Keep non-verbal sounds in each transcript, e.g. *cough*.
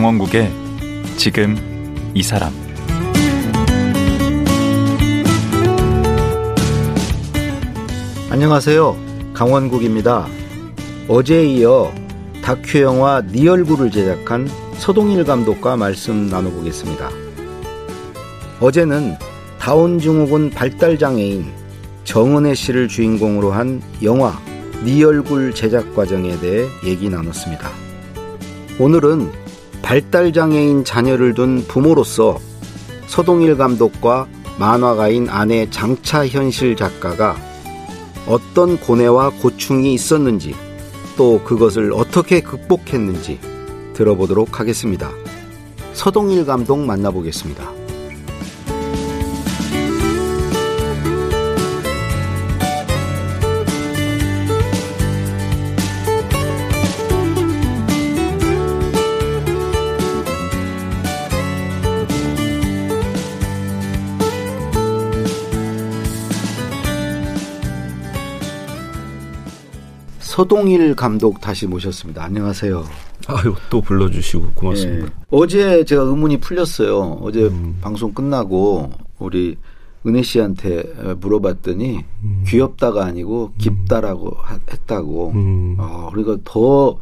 강원국의 지금 이 사람 안녕하세요. 강원국입니다. 어제에 이어 다큐 영화 네 얼굴을 제작한 서동일 감독과 말씀 나눠보겠습니다. 어제는 다운 증후군 발달 장애인 정은혜 씨를 주인공으로 한 영화 네 얼굴 제작 과정에 대해 얘기 나눴습니다. 오늘은 발달 장애인 자녀를 둔 부모로서 서동일 감독과 만화가인 아내 장차 현실 작가가 어떤 고뇌와 고충이 있었는지 또 그것을 어떻게 극복했는지 들어보도록 하겠습니다. 서동일 감독 만나보겠습니다. 서동일 감독 다시 모셨습니다. 안녕하세요. 아유 또 불러주시고 고맙습니다. 예. 어제 제가 의문이 풀렸어요. 어제 음. 방송 끝나고 우리 은혜 씨한테 물어봤더니 음. 귀엽다가 아니고 깊다라고 음. 했다고. 음. 아, 그러니까 더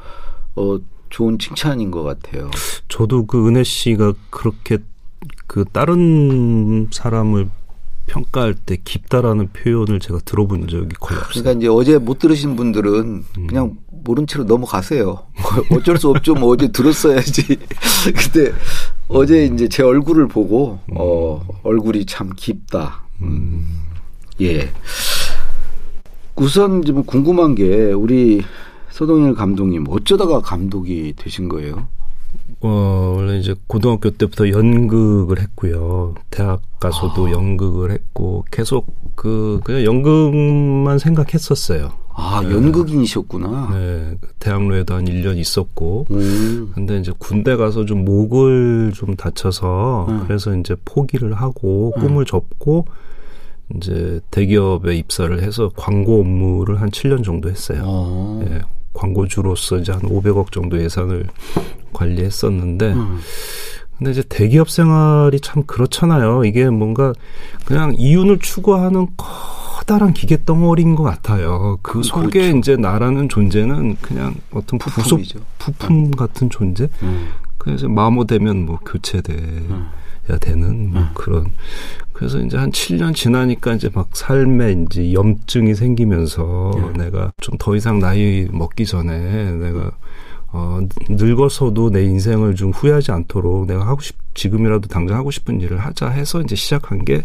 어, 좋은 칭찬인 것 같아요. 저도 그 은혜 씨가 그렇게 그 다른 사람을 평가할 때 깊다라는 표현을 제가 들어본 적이 거의 없어요. 그러니까 이제 어제 못 들으신 분들은 음. 그냥 모른 채로 넘어가세요. 어쩔 수 없죠. 뭐 어제 들었어야지. *laughs* 근데 어제 이제 제 얼굴을 보고 음. 어 얼굴이 참 깊다. 음. 예. 우선 좀 궁금한 게 우리 서동일 감독님 어쩌다가 감독이 되신 거예요? 어, 원래 이제 고등학교 때부터 연극을 했고요. 대학 가서도 아. 연극을 했고 계속 그 그냥 연극만 생각했었어요. 아, 네. 연극인이셨구나. 네. 대학로에도 한 1년 있었고. 음. 근데 이제 군대 가서 좀 목을 좀 다쳐서 음. 그래서 이제 포기를 하고 음. 꿈을 접고 이제 대기업에 입사를 해서 광고 업무를 한 7년 정도 했어요. 아. 예, 광고주로서 이제 한 500억 정도 예산을 관리했었는데 음. 근데 이제 대기업 생활이 참 그렇잖아요. 이게 뭔가 그냥 이윤을 추구하는 커다란 기계 덩어리인 것 같아요. 그 속에 그렇죠. 이제 나라는 존재는 그냥 어떤 부속 부품 음. 같은 존재. 음. 그래서 마모되면 뭐 교체돼야 음. 되는 뭐 음. 그런. 그래서 이제 한 7년 지나니까 이제 막 삶에 이제 염증이 생기면서 네. 내가 좀 더 이상 나이 먹기 전에 내가 어, 늙어서도 내 인생을 좀 후회하지 않도록 내가 하고 싶, 지금이라도 당장 하고 싶은 일을 하자 해서 이제 시작한 게,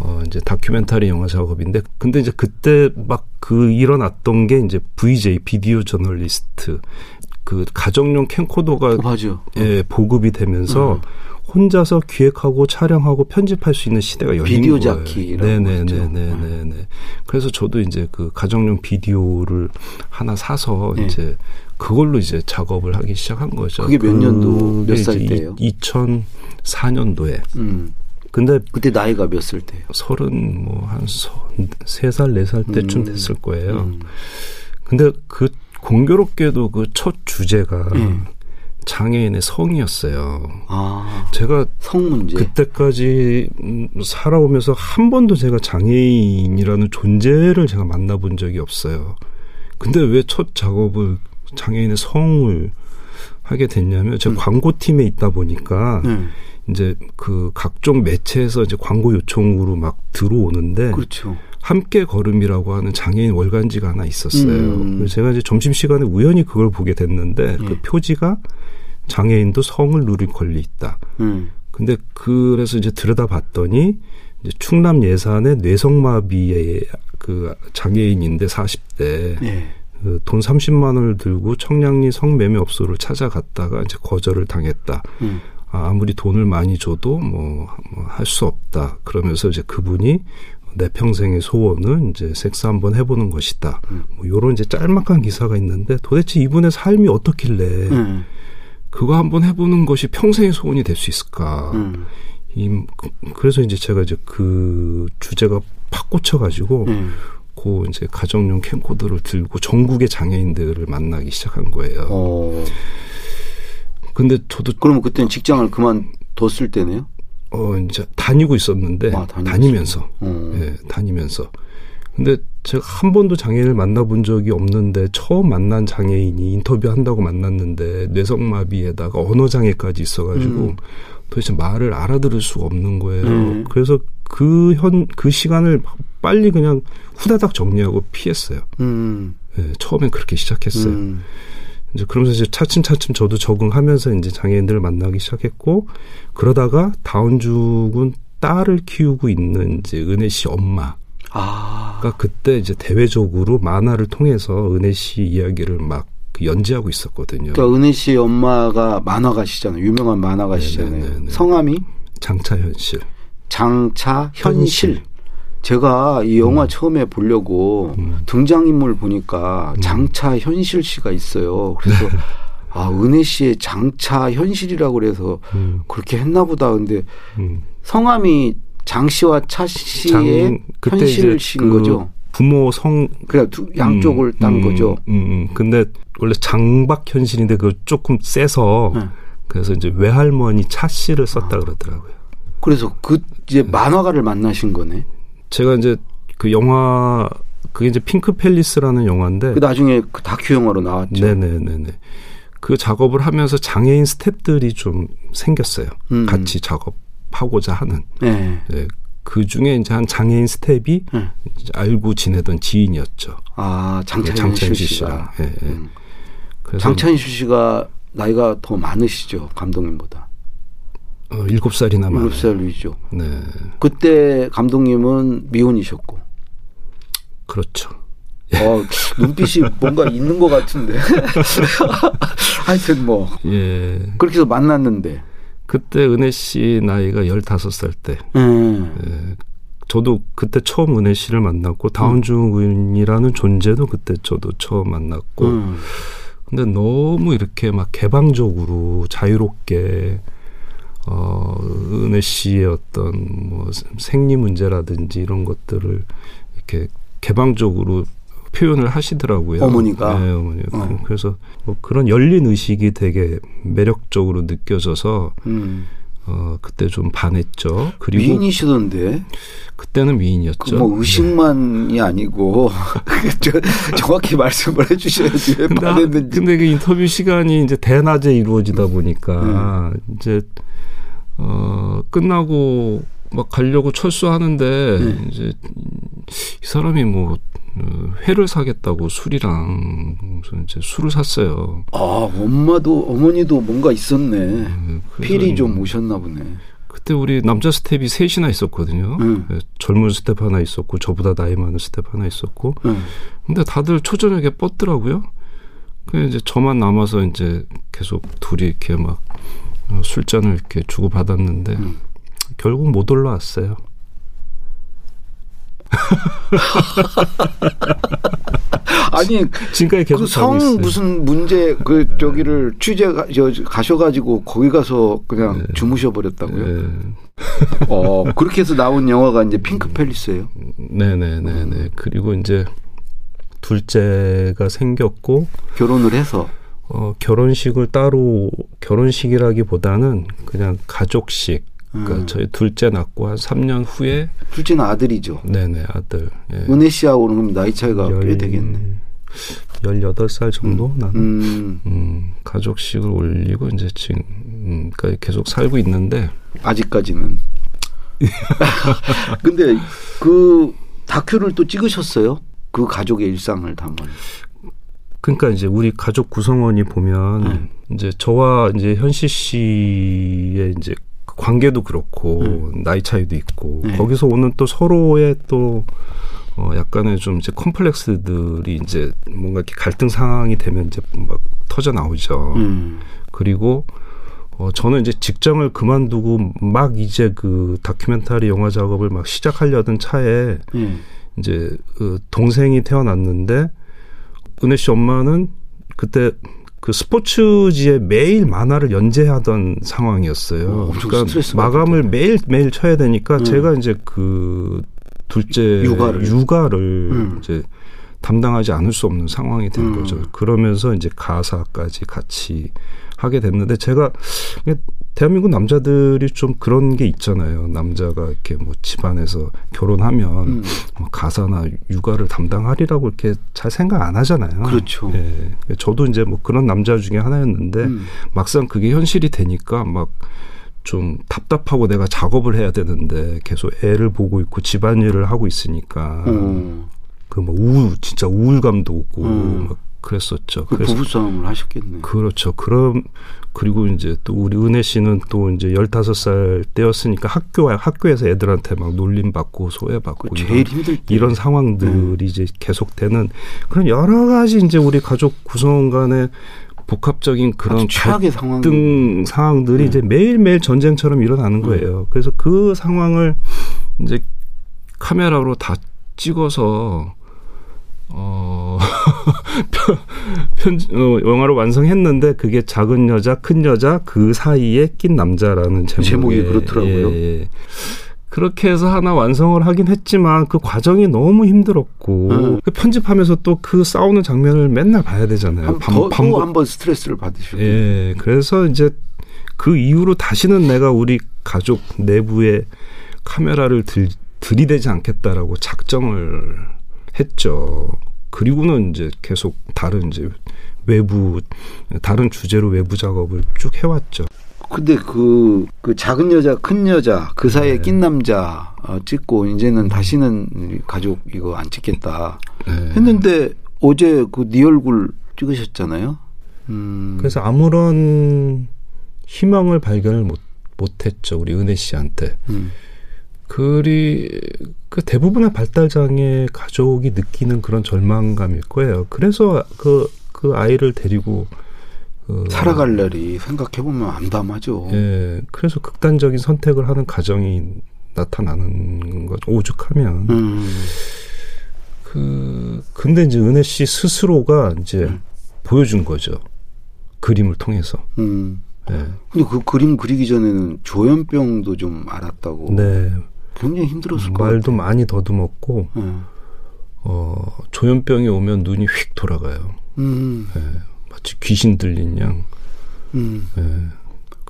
어, 이제 다큐멘터리 영화 작업인데, 근데 이제 그때 막 그 일어났던 게 이제 VJ, 비디오 저널리스트, 그 가정용 캠코더가, 어, 맞아. 예, 보급이 되면서, 음. 혼자서 기획하고 촬영하고 편집할 수 있는 시대가 열린 비디오 거예요. 자키 네네네네네. 네. 그래서 저도 이제 그 가정용 비디오를 하나 사서 네. 이제 그걸로 이제 작업을 하기 시작한 거죠. 그게 몇 년도 몇 살 때예요? 2004년도에. 음. 근데 그때 나이가 몇 살 때예요? 서른 뭐한 세 살 네 살 때쯤 음. 됐을 거예요. 음. 근데 그 공교롭게도 그 첫 주제가 음. 장애인의 성이었어요. 아, 제가 성 문제. 그때까지 음, 살아오면서 한 번도 제가 장애인이라는 존재를 제가 만나본 적이 없어요. 근데 왜 첫 작업을 장애인의 성을 하게 됐냐면 제가 음. 광고팀에 있다 보니까 음. 이제 그 각종 매체에서 이제 광고 요청으로 막 들어오는데 그렇죠. 함께 걸음이라고 하는 장애인 월간지가 하나 있었어요. 음. 그래서 제가 이제 점심 시간에 우연히 그걸 보게 됐는데 그 예. 표지가 장애인도 성을 누릴 권리 있다. 음. 근데 그래서 이제 들여다봤더니 이제 충남 예산의 뇌성마비의 그 장애인인데 40대 예. 그돈 30만 원을 들고 청량리 성매매 업소를 찾아갔다가 이제 거절을 당했다. 음. 아, 아무리 돈을 많이 줘도 뭐, 뭐할 수 없다. 그러면서 이제 그분이 내 평생의 소원은 이제 섹스 한번 해보는 것이다. 음. 뭐 요런 이제 짤막한 기사가 있는데 도대체 이분의 삶이 어떻길래 음. 그거 한번 해보는 것이 평생의 소원이 될 수 있을까? 음. 이, 그, 그래서 이제 제가 이제 그 주제가 팍 꽂혀가지고 음. 고 이제 가정용 캠코더를 들고 전국의 장애인들을 만나기 시작한 거예요. 어. 근데 저도 그러면 그때는 직장을 그만뒀을 때네요. 어 이제 다니고 있었는데 아, 다니면서 어. 예, 다니면서 근데 제가 한 번도 장애인을 만나본 적이 없는데 처음 만난 장애인이 인터뷰한다고 만났는데 뇌성마비에다가 언어 장애까지 있어가지고 음. 도대체 말을 알아들을 수가 없는 거예요. 음. 그래서 그 현, 그 시간을 빨리 그냥 후다닥 정리하고 피했어요. 음. 네, 처음엔 그렇게 시작했어요. 음. 이제 그러면서 이제 차츰차츰 저도 적응하면서 이제 장애인들을 만나기 시작했고 그러다가 다운죽은 딸을 키우고 있는 이제 은혜 씨 엄마. 아. 그러니까 그때 이제 대외적으로 만화를 통해서 은혜 씨 이야기를 막 연재하고 있었거든요. 그러니까 은혜 씨 엄마가 만화가시잖아요. 유명한 만화가시잖아요. 네네네네. 성함이 장차현실. 장차현실. 현실. 제가 이 영화 음. 처음에 보려고 음. 등장인물 보니까 음. 장차 현실 씨가 있어요. 그래서 네. *laughs* 아 은혜 씨의 장차 현실이라고 그래서 음. 그렇게 했나 보다. 근데 음. 성함이 장 씨와 차 씨의 현실 씨인 그 거죠. 부모 성 그냥 두, 양쪽을 음, 딴 거죠. 음, 근데 원래 장박 현실인데 그 조금 세서 네. 그래서 이제 외할머니 차 씨를 썼다 아. 그러더라고요. 그래서 그 이제 네. 만화가를 만나신 거네. 제가 이제 그 영화 그게 이제 핑크 팰리스라는 영화인데 그 나중에 그 다큐 영화로 나왔죠. 네네네네. 그 작업을 하면서 장애인 스탭들이 좀 생겼어요. 음. 같이 작업 하고자 하는. 네. 네. 그 중에 이제 한 장애인 스텝이 네. 알고 지내던 지인이었죠. 아 장찬실 씨가. 예, 예. 음. 장찬실 씨가 나이가 더 많으시죠 감독님보다. 어, 7살이나 많아요. 7살 위죠. 네. 그때 감독님은 미혼이셨고. 그렇죠. 어, 눈빛이 뭔가 있는 것 같은데. *laughs* 하여튼 뭐. 예. 그렇게 해서 만났는데. 그때 은혜 씨 나이가 15살 때. 음. 예. 저도 그때 처음 은혜 씨를 만났고 다운증후군이라는 존재도 그때 저도 처음 만났고. 음. 근데 너무 이렇게 막 개방적으로 자유롭게 어, 은혜 씨의 어떤 뭐 생리 문제라든지 이런 것들을 이렇게 개방적으로 표현을 하시더라고요. 어머니가. 네, 어머니. 어. 그래서 뭐 그런 열린 의식이 되게 매력적으로 느껴져서 음. 어, 그때 좀 반했죠. 그리고 미인이시던데. 그때는 미인이었죠. 뭐 의식만이 네. 아니고 *laughs* 정확히 말씀을 해주셔야지 왜 반했는지. 근데 그 인터뷰 시간이 이제 대낮에 이루어지다 보니까 음. 이제 어, 끝나고 막 가려고 철수하는데 네. 이제 이 사람이 뭐 어, 회를 사겠다고 술이랑 무슨 이제 술을 샀어요. 아 엄마도 어머니도 뭔가 있었네. 네, feel이 좀 오셨나 보네. 그때 우리 남자 스태프가 셋이나 있었거든요. 음. 젊은 스태프 하나 있었고 저보다 나이 많은 스태프 하나 있었고. 음. 근데 다들 초저녁에 뻗더라고요. 그 이제 저만 남아서 이제 계속 둘이 이렇게 막 어, 술잔을 이렇게 주고 받았는데 음. 결국 못 올라왔어요. *laughs* 아니 지금까지 계속 그성 무슨 문제 그 저기를 취재 저 가셔가지고 거기 가서 그냥 네. 주무셔 버렸다고요? 네. 어 그렇게 해서 나온 영화가 이제 핑크 팰리스예요. 네네네네. 네, 네. 그리고 이제 둘째가 생겼고 결혼을 해서 어, 결혼식을 따로 결혼식이라기보다는 그냥 가족식. 그러니까 음. 저희 둘째 낳고 한 3년 후에 둘째는 아들이죠. 네네 아들. 예. 은혜 씨하고는 그럼 나이 차이가 열, 꽤 되겠네. 18살 정도 음. 나는 음. 음. 가족식을 올리고 이제 지금 음, 그러니까 계속 살고 있는데 아직까지는. *laughs* 근데 그 다큐를 또 찍으셨어요? 그 가족의 일상을 담은. 그러니까 이제 우리 가족 구성원이 보면 음. 이제 저와 이제 현시 씨의 이제 관계도 그렇고 음. 나이 차이도 있고 네. 거기서 오는 또 서로의 또 어, 약간의 좀 이제 컴플렉스들이 이제 뭔가 이렇게 갈등 상황이 되면 이제 막 터져 나오죠. 음. 그리고 어, 저는 이제 직장을 그만두고 막 이제 그 다큐멘터리 영화 작업을 막 시작하려던 차에 음. 이제 그 동생이 태어났는데 은혜 씨 엄마는 그때 그 스포츠지에 매일 만화를 연재하던 상황이었어요. 어, 그러니까 마감을 매일 매일 쳐야 되니까 음. 제가 이제 그 둘째 육아를, 육아를 음. 이제 담당하지 않을 수 없는 상황이 된 음. 거죠. 그러면서 이제 가사까지 같이 하게 됐는데 제가 대한민국 남자들이 좀 그런 게 있잖아요. 남자가 이렇게 뭐 집안에서 결혼하면 음. 뭐 가사나 육아를 담당하리라고 이렇게 잘 생각 안 하잖아요. 그렇죠. 예. 저도 이제 뭐 그런 남자 중에 하나였는데 음. 막상 그게 현실이 되니까 막 좀 답답하고 내가 작업을 해야 되는데 계속 애를 보고 있고 집안일을 하고 있으니까 음. 그뭐 우울 진짜 우울감도 오고 음. 막 그랬었죠. 그 부부 싸움을 하셨겠네요. 그렇죠. 그럼 그리고 이제 또 우리 은혜 씨는 또 이제 열다섯 살 때였으니까 학교 학교에서 애들한테 막 놀림 받고 소외 받고 제일 힘들 때. 이런 상황들이 네. 이제 계속되는 그런 여러 가지 이제 우리 가족 구성 간의 복합적인 그런 최악의 상황 등 상황들이 네. 이제 매일매일 전쟁처럼 일어나는 네. 거예요. 그래서 그 상황을 이제 카메라로 다 찍어서 어, *laughs* 편, 어, 영화로 완성했는데 그게 작은 여자, 큰 여자 그 사이에 낀 남자라는 제목이, 제목이 그렇더라고요. 예, 예. 그렇게 해서 하나 완성을 하긴 했지만 그 과정이 너무 힘들었고 음. 그 편집하면서 또 그 싸우는 장면을 맨날 봐야 되잖아요. 한번 스트레스를 받으시고. 예. 그래서 이제 그 이후로 다시는 내가 우리 가족 내부에 카메라를 들, 들이대지 않겠다라고 작정을 했죠. 그리고는 이제 계속 다른 이제 외부 다른 주제로 외부 작업을 쭉 해왔죠. 근데 그, 그 작은 여자, 큰 여자, 그 사이에 네. 낀 남자 어, 찍고 이제는 다시는 가족 이거 안 찍겠다 네. 했는데 어제 그 네 얼굴 찍으셨잖아요. 음. 그래서 아무런 희망을 발견을 못 못했죠 우리 은혜 씨한테. 음. 그리 그 대부분의 발달 장애 가족이 느끼는 그런 절망감일 거예요. 그래서 그그 그 아이를 데리고 그 살아갈 날이 생각해 보면 암담하죠. 예. 그래서 극단적인 선택을 하는 가정이 나타나는 것 오죽하면 음. 그 근데 이제 은혜 씨 스스로가 이제 음. 보여준 거죠. 그림을 통해서. 음. 네. 근데 그 그림 그리기 전에는 조현병도 좀 알았다고. 네. 굉장히 힘들었을 것 말도 많이 더듬었고 음. 어, 조현병이 오면 눈이 휙 돌아가요. 음. 예, 마치 귀신 들린 양. 음. 예.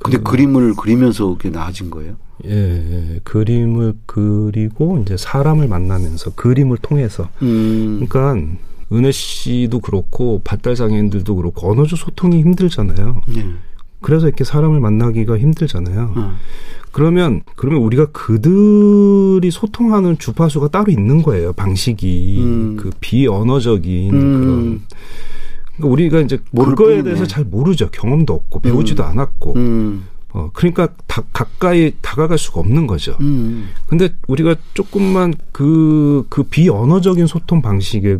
근데 그, 림을 그리면서 그게 나아진 거예요? 예, 예, 그림을 그리고 이제 사람을 만나면서 그림을 통해서. 음. 그러니까 은혜 씨도 그렇고 발달 장애인들도 그렇고 언어적 소통이 힘들잖아요. 예. 그래서 이렇게 사람을 만나기가 힘들잖아요. 음. 그러면 그러면 우리가 그들이 소통하는 주파수가 따로 있는 거예요. 방식이 음. 그 비언어적인 음. 그런 그러니까 우리가 이제 그거에. 대해서 잘 모르죠. 경험도 없고 배우지도 음. 않았고. 음. 어, 그러니까 다, 가까이 다가갈 수가 없는 거죠. 음. 근데 우리가 조금만 그, 그 비언어적인 소통 방식에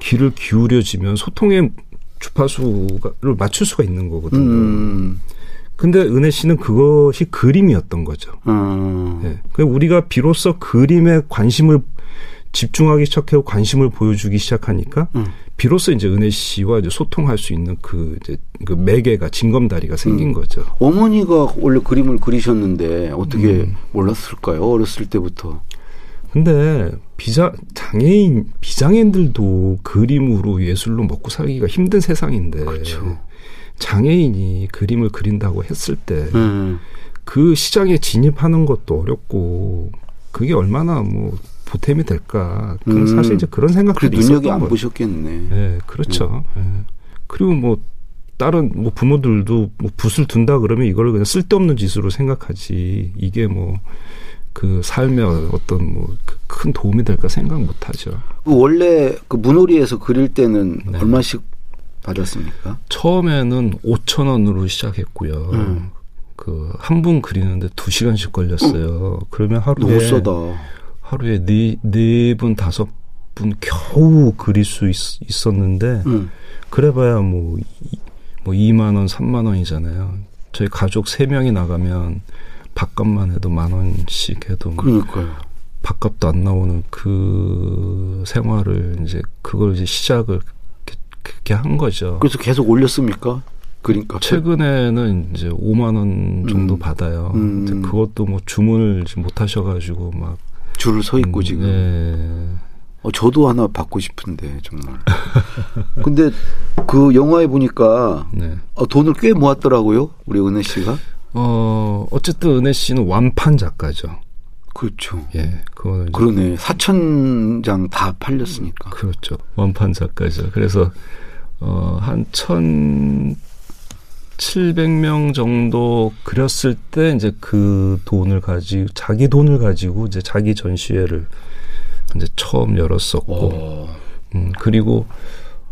귀를 기울여지면 소통의 주파수를 맞출 수가 있는 거거든요. 음. 근데 은혜 씨는 그것이 그림이었던 거죠. 음. 네. 우리가 비로소 그림에 관심을 집중하기 시작하고 관심을 보여주기 시작하니까 음. 비로소 이제 은혜 씨와 이제 소통할 수 있는 그 이제 그 매개가 징검다리가 생긴 음. 거죠. 어머니가 원래 그림을 그리셨는데 어떻게 음. 몰랐을까요? 어렸을 때부터. 근데 비자 장애인 비장애인들도 그림으로 예술로 먹고 살기가 힘든 세상인데 그렇죠. 장애인이 그림을 그린다고 했을 때그 음. 그 시장에 진입하는 것도 어렵고 그게 얼마나 뭐 보탬이 될까. 그 사실 이제 그런 생각들이 있었던 눈여겨 안 보셨겠네. 네, 그렇죠. 음. 네. 그리고 뭐 다른 뭐 부모들도 뭐 붓을 둔다 그러면 이걸 그냥 쓸데없는 짓으로 생각하지. 이게 뭐 그 삶에 어떤 뭐 큰 도움이 될까 생각 못 하죠. 그 원래 그 문호리에서 그릴 때는 네. 얼마씩 받았습니까? 처음에는 5천 원으로 시작했고요. 음. 그한 분 그리는데 2 시간씩 걸렸어요. 음. 그러면 하루에. 하루에 네네 분 다섯 분 겨우 그릴 수 있, 었는데 음. 그래봐야 뭐뭐 뭐 2만 원, 3만 원이잖아요. 저희 가족 3 명이 나가면 밥값만 해도 만 원씩 해도 그러니까요. 밥값도 안 나오는 그 생활을 이제 그걸 이제 시작을 그렇게 한 거죠. 그래서 계속 올렸습니까? 그러니까 최근에는 이제 5만 원 정도 음. 받아요. 음. 그것도 뭐 주문을 못 하셔가지고 막 줄을 서 있고 음, 지금. 네. 어, 저도 하나 받고 싶은데 정말. *laughs* 근데 그 영화에 보니까 네. 어, 돈을 꽤 모았더라고요. 우리 은혜 씨가. 어 어쨌든 은혜 씨는 완판 작가죠. 그렇죠. 예, 그거는 그러네. 4천 장 다 팔렸으니까. 그렇죠. 완판 작가죠. 그래서 어 한 천. 700명 정도 그렸을 때 이제 그 돈을 가지고 자기 돈을 가지고 이제 자기 전시회를 이제 처음 열었었고 음, 그리고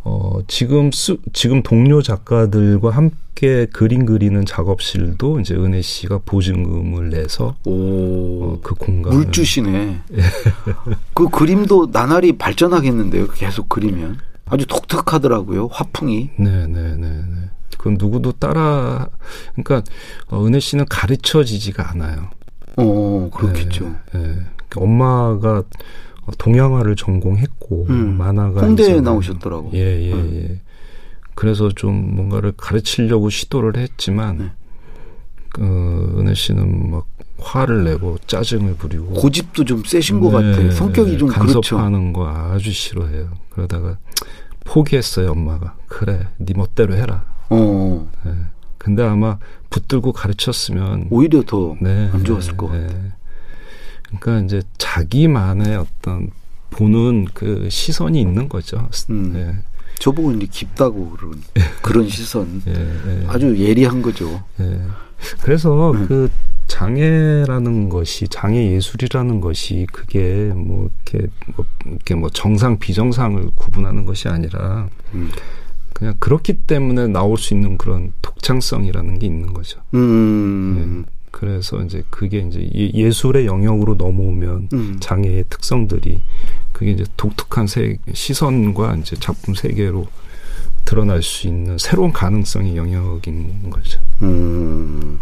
어 지금 수, 지금 동료 작가들과 함께 그림 그리는 작업실도 이제 은혜 씨가 보증금을 내서 어, 그 공간 물주시네. *laughs* 그 그림도 나날이 발전하겠는데요. 계속 그리면 아주 독특하더라고요. 화풍이. 네, 네, 네, 네. 그건 누구도 따라 그러니까 어, 은혜 씨는 가르쳐지지가 않아요. 어, 그렇겠죠. 네, 네. 그러니까 엄마가 동양화를 전공했고 음, 만화가 홍대에 나오셨더라고. 예, 예, 음. 예. 그래서 좀 뭔가를 가르치려고 시도를 했지만 네. 그 은혜 씨는 막 화를 내고 짜증을 부리고 고집도 좀 세신 것 같아. 요 성격이 좀 간섭하는 그렇죠. 거 아주 싫어해요. 그러다가 포기했어요 엄마가. 그래, 네 멋대로 해라. 어. 네. 근데 아마 붙들고 가르쳤으면 오히려 더안 네, 좋았을 네, 것 같아. 네. 그러니까 이제 자기만의 어떤 보는 그 시선이 있는 거죠. 음. 네. 저보고 이제 깊다고 그런 그런 시선 예, 예. 아주 예리한 거죠. 예. 그래서 음. 그 장애라는 것이 장애 예술이라는 것이 그게 뭐 이렇게 뭐 이렇게 뭐 정상 비정상을 구분하는 것이 아니라 음. 그냥 그렇기 때문에 나올 수 있는 그런 독창성이라는 게 있는 거죠. 음. 네. 그래서 이제 그게 이제 예술의 영역으로 넘어오면 음. 장애의 특성들이 그게 이제 독특한 세, 시선과 이제 작품 세계로 드러날 수 있는 새로운 가능성의 영역인 거죠. 음.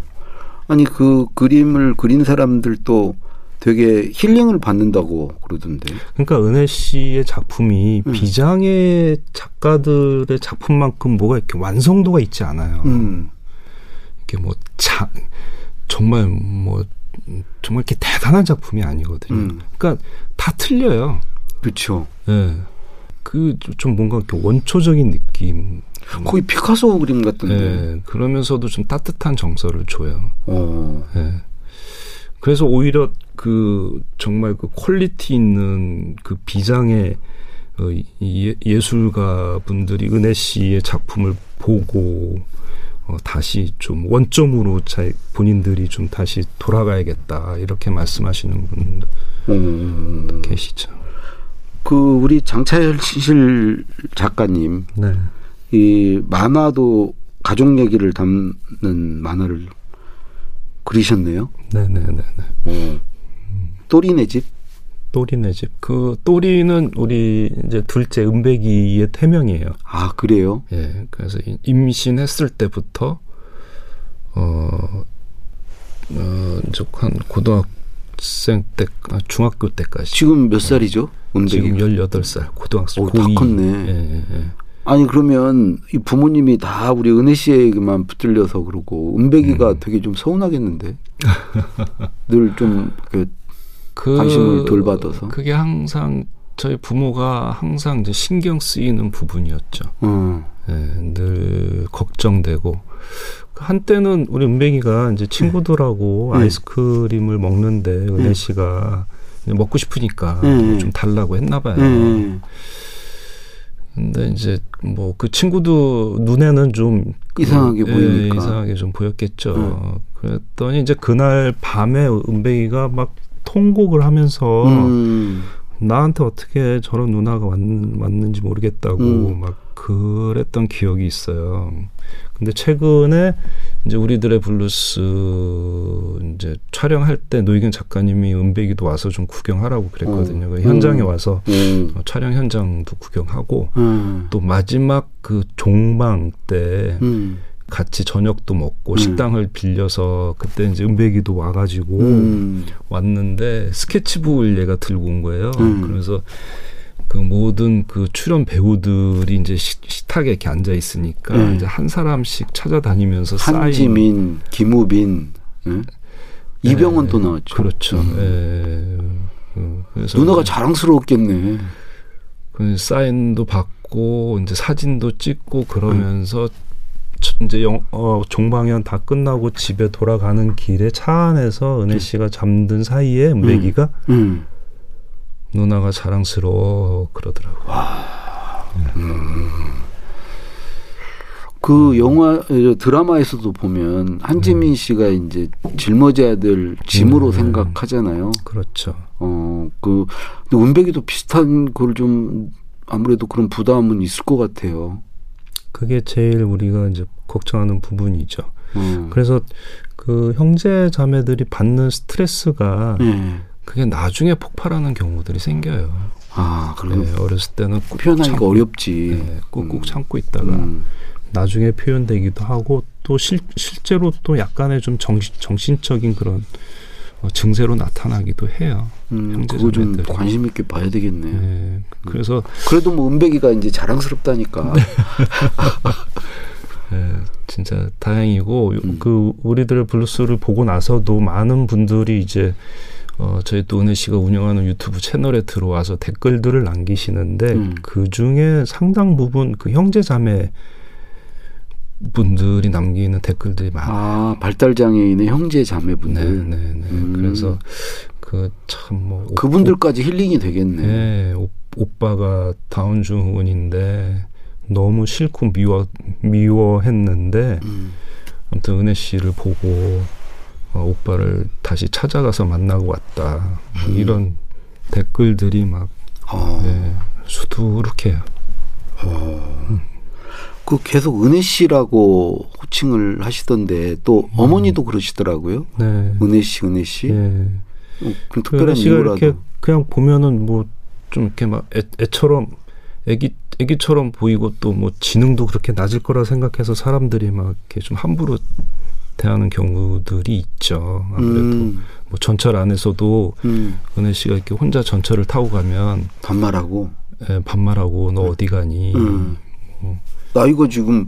아니 그 그림을 그린 사람들도 되게 힐링을 받는다고 그러던데. 그러니까 은혜 씨의 작품이 음. 비장의 작가들의 작품만큼 뭐가 이렇게 완성도가 있지 않아요. 음. 이렇게 뭐 자, 정말 뭐 정말 이렇게 대단한 작품이 아니거든요. 음. 그러니까 다 틀려요. 그렇죠. 예. 네. 그 좀 뭔가 이렇게 원초적인 느낌. 거의 피카소 그림 같던데. 네. 그러면서도 좀 따뜻한 정서를 줘요. 어. 네. 그래서 오히려 그 정말 그 quality 있는 그 비장의 어, 예, 예술가 분들이 은혜 씨의 작품을 보고 어, 다시 좀 원점으로 자, 본인들이 좀 다시 돌아가야겠다 이렇게 말씀하시는 분도 음. 계시죠. 그 우리 장차실 작가님, 네. 이 만화도 가족 얘기를 담는 만화를 그리셨네요. 네네네. 네, 네, 네. 또리네 집? 또리네 집. 그 또리는 우리 이제 둘째 은백이의 태명이에요. 아 그래요? 예. 그래서 임신했을 때부터 어, 어, 한 고등학생 때, 아, 중학교 때까지. 지금 몇 살이죠? 은백이? 지금 18살, 고등학생. 오, 다 컸네. 예, 예, 예. 아니 그러면 이 부모님이 다 우리 은혜 씨에게만 붙들려서 그러고 은백이가 음. 되게 좀 서운하겠는데 늘 좀 그, 그 관심을 돌받아서 그게 항상 저희 부모가 항상 이제 신경 쓰이는 부분이었죠. 음. 네, 늘 걱정되고 한때는 우리 은백이가 이제 친구들하고 네. 아이스크림을 먹는데 은혜 씨가 먹고 싶으니까 네. 좀 달라고 했나 봐요. 네. 근데 이제 뭐 그 친구도 눈에는 좀 이상하게 그, 보이니까 예, 이상하게 좀 보였겠죠. 음. 그랬더니 이제 그날 밤에 은백이가 막 통곡을 하면서 음. 나한테 어떻게 저런 누나가 왔, 왔는지 모르겠다고 음. 막 그랬던 기억이 있어요. 근데 최근에 이제 우리들의 블루스 이제 촬영할 때 노희경 작가님이 은백이도 와서 좀 구경하라고 그랬거든요. 어. 그 현장에 음. 와서 음. 어, 촬영 현장도 구경하고 음. 또 마지막 그 종방 때 음. 같이 저녁도 먹고 음. 식당을 빌려서 그때 이제 은백이도 와가지고 음. 왔는데 스케치북을 얘가 들고 온 거예요. 그래서 그 모든 그 출연 배우들이 이제 식탁에 이렇게 앉아 있으니까 네. 이제 한 사람씩 찾아다니면서 한지민, 사인. 김우빈, 네? 이병헌 네. 또 나왔죠. 그렇죠. 음. 네. 누나가 자랑스러웠겠네. 그 사인도 받고 이제 사진도 찍고 그러면서 음. 이제 영, 어, 종방연 다 끝나고 집에 돌아가는 길에 차 안에서 은혜 씨가 잠든 사이에 음. 음. 누나가 자랑스러워 그러더라고. 와. 음. 그 음. 영화 드라마에서도 보면 한지민 음. 씨가 이제 짊어져야 될 짐으로 음. 생각하잖아요. 그렇죠. 어그 운백이도 비슷한 걸 좀 아무래도 그런 부담은 있을 것 같아요. 그게 제일 우리가 이제 걱정하는 부분이죠. 음. 그래서 그 형제 자매들이 받는 스트레스가 네. 그게 나중에 폭발하는 경우들이 생겨요. 아, 그래. 네, 어렸을 때는 표현하기가 참고, 어렵지. 네, 꾹꾹 음. 참고 있다가 음. 나중에 표현되기도 하고 또 실, 실제로 또 약간의 좀 정신, 정신적인 그런 어, 증세로 나타나기도 해요. 음, 그거 좀 관심 있게 봐야 되겠네. 네, 음. 그래서 그래도 뭐 은백이가 이제 자랑스럽다니까. 네. *laughs* 네, 진짜 다행이고 음. 그 우리들 블루스를 보고 나서도 많은 분들이 이제 어, 저희 또 은혜 씨가 운영하는 유튜브 채널에 들어와서 댓글들을 남기시는데 음. 그 중에 상당 부분 그 형제 자매 분들이 남기는 댓글들이 많아요. 아, 발달 장애인의 형제 자매분들. 네, 네, 네. 음. 그래서 그 참 뭐 그분들까지 힐링이 되겠네. 네, 오, 오빠가 다운 증후군인데 너무 싫고 미워 미워했는데 음. 아무튼 은혜 씨를 보고 어, 오빠를 다시 찾아가서 만나고 왔다. 뭐 음. 이런 댓글들이 막 어. 네, 수두룩해요. 어. 음. 그 계속 은혜 씨라고 호칭을 하시던데 또 음. 어머니도 그러시더라고요. 네. 은혜 씨, 은혜 씨. 네. 어, 특별한 이유라도. 이렇게 그냥 보면은 뭐 좀 이렇게 막 애, 애처럼 애기 애기처럼 보이고 또 뭐 지능도 그렇게 낮을 거라 생각해서 사람들이 막 이렇게 좀 함부로 대하는 경우들이 있죠. 아무래도 음. 뭐 전철 안에서도 음. 은혜 씨가 이렇게 혼자 전철을 타고 가면 반말하고 예, 반말하고 너 음. 어디 가니? 음. 뭐. 나이가 지금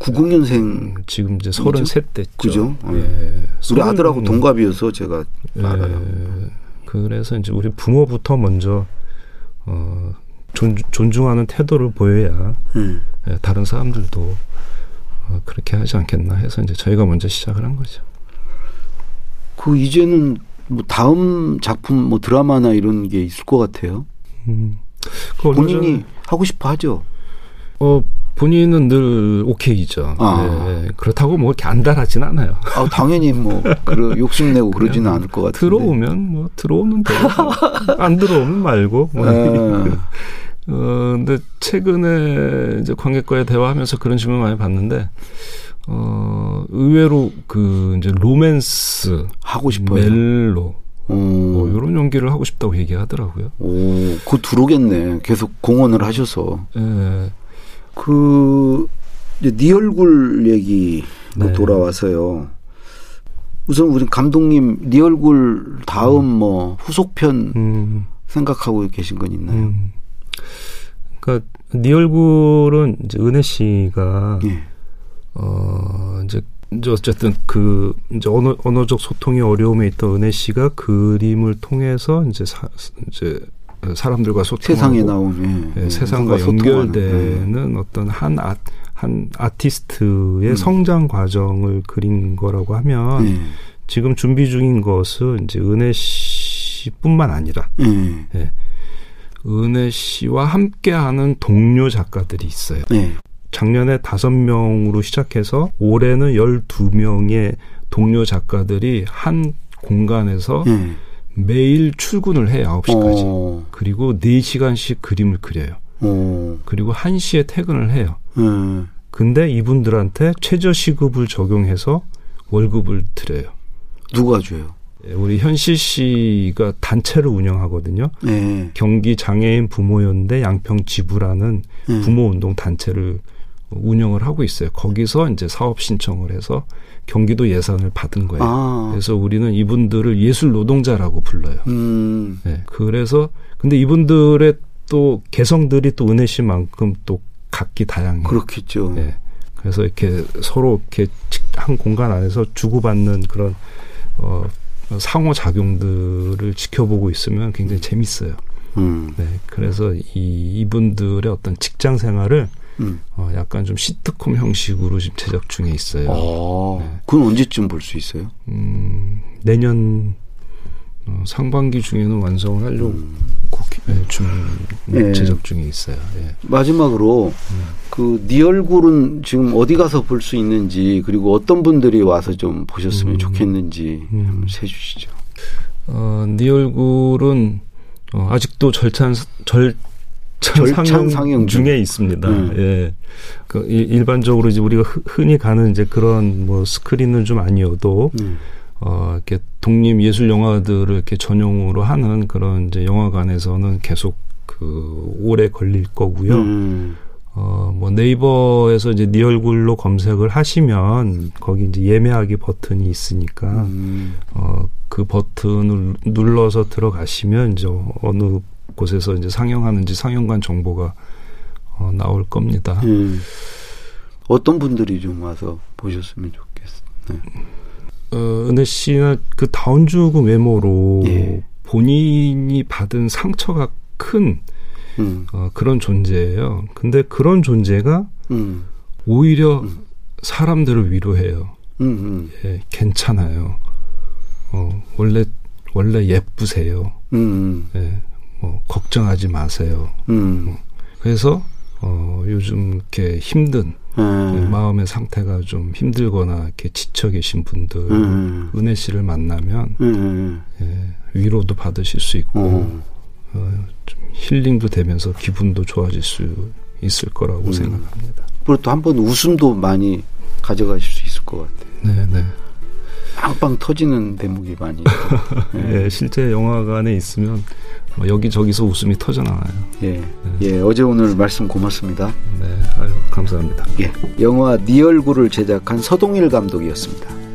90년생 음, 지금 이제 33 됐죠. 그죠? 예. 예. 우리 아들하고 동갑이어서 제가 예. 알아요. 그래서 이제 우리 부모부터 먼저 어 존, 존중하는 태도를 보여야 음. 예, 다른 사람들도 어, 그렇게 하지 않겠나 해서 이제 저희가 먼저 시작을 한 거죠. 그 이제는 뭐 다음 작품 뭐 드라마나 이런 게 있을 것 같아요. 음. 그 본인이 하고 싶어 하죠. 어 본인은 늘 오케이죠. 아. 네, 그렇다고 뭐 이렇게 안달하진 않아요. 아 당연히 뭐 그러 *laughs* 욕심내고 그러지는 않을 것 같은데. 들어오면 뭐 들어오면 되고 *laughs* 안 들어오면 말고. 뭐. 네. *laughs* 어, 근데 최근에 이제 관객과의 대화하면서 그런 질문 많이 받는데, 어, 의외로 그 이제 로맨스. 하고 싶어요. 멜로. 뭐 이런 연기를 하고 싶다고 얘기하더라고요. 오, 그 들어오겠네. 계속 공헌을 하셔서. 예. 그, 이제 네 얼굴 얘기로 네. 돌아와서요. 우선 우리 감독님 네 얼굴 다음 음. 뭐 후속편 음. 생각하고 계신 건 있나요? 음. 그러니까 네 얼굴은 이제 은혜 씨가 예. 어 이제 이제 어쨌든 그 이제 언어 언어적 소통이 어려움에 있던 은혜 씨가 그림을 통해서 이제 사, 이제 사람들과 소통하고 세상에 나온 예, 예, 세상과 연결되는 예. 어떤 한 아, 한 아티스트의 음. 성장 과정을 그린 거라고 하면 예. 지금 준비 중인 것은 이제 은혜 씨뿐만 아니라 예. 예. 은혜 씨와 함께하는 동료 작가들이 있어요. 네. 작년에 다섯 명으로 시작해서 올해는 열두 명의 동료 작가들이 한 공간에서 네. 매일 출근을 해요. 아홉 시까지 어. 그리고 네시간씩 그림을 그려요. 어. 그리고 한시에 퇴근을 해요. 네. 근데 이분들한테 최저 시급을 적용해서 월급을 드려요. 누가 줘요? 예, 우리 현실 씨가 단체를 운영하거든요. 네. 경기 장애인 부모연대 양평 지부라는 네. 부모 운동 단체를 운영을 하고 있어요. 거기서 이제 사업 신청을 해서 경기도 예산을 받은 거예요. 아. 그래서 우리는 이분들을 예술 노동자라고 불러요. 음. 네. 그래서 근데 이분들의 또 개성들이 또 은혜 씨만큼 또 각기 다양해요. 그렇겠죠. 네. 그래서 이렇게 서로 이렇게 한 공간 안에서 주고받는 그런 어 상호 작용들을 지켜보고 있으면 굉장히 재밌어요. 음. 네, 그래서 이 이분들의 어떤 직장 생활을 음. 어, 약간 좀 시트콤 형식으로 지금 제작 중에 있어요. 아, 네. 그건 언제쯤 볼 수 있어요? 음, 내년 어, 상반기 중에는 완성을 하려고 음. 네, 좀 네. 제작 중에 있어요. 예. 마지막으로 음. 그네 얼굴은 지금 어디 가서 볼 수 있는지 그리고 어떤 분들이 와서 좀 보셨으면 음. 좋겠는지 음. 한번 세주시죠. 어, 네 얼굴은 어, 아직도 절찬 절 상영, 상영 중에 있습니다. 음. 예. 그 일반적으로 이제 우리가 흔히 가는 이제 그런 뭐 스크린은 좀 아니어도 음. 어 이렇게 독립 예술 영화들을 이렇게 전용으로 하는 그런 이제 영화관에서는 계속 그 오래 걸릴 거고요. 음. 어뭐 네이버에서 이제 네 얼굴로 검색을 하시면 거기 이제 예매하기 버튼이 있으니까 음. 어그 버튼을 눌러서 들어가시면 이제 어느 곳에서 이제 상영하는지 상영관 정보가 어, 나올 겁니다. 음. 어떤 분들이 좀 와서 보셨으면 좋겠어요. 네. 어, 은혜 씨는 그 다운주그 외모로 예. 본인이 받은 상처가 큰 음. 어, 그런 존재예요. 근데 그런 존재가 음. 오히려 음. 사람들을 위로해요. 음, 음. 예, 괜찮아요. 어, 원래 원래 예쁘세요. 음, 예, 뭐 걱정하지 마세요. 어, 그래서 어, 요즘 이렇게 힘든 음. 마음의 상태가 좀 힘들거나 이렇게 지쳐 계신 분들 음. 은혜 씨를 만나면 음. 예, 위로도 받으실 수 있고 어. 어, 좀 힐링도 되면서 기분도 좋아질 수 있을 거라고 생각합니다. 그리고 또 한 번 웃음도 많이 가져가실 수 있을 것 같아요. 네, 네. 빵빵 터지는 대목이 많이. 네. *laughs* 예, 실제 영화관에 있으면 뭐 여기저기서 웃음이 터져나와요. 예. 네. 예, 어제 오늘 말씀 고맙습니다. 네, 아유, 감사합니다. 예. 영화 네 얼굴을 제작한 서동일 감독이었습니다.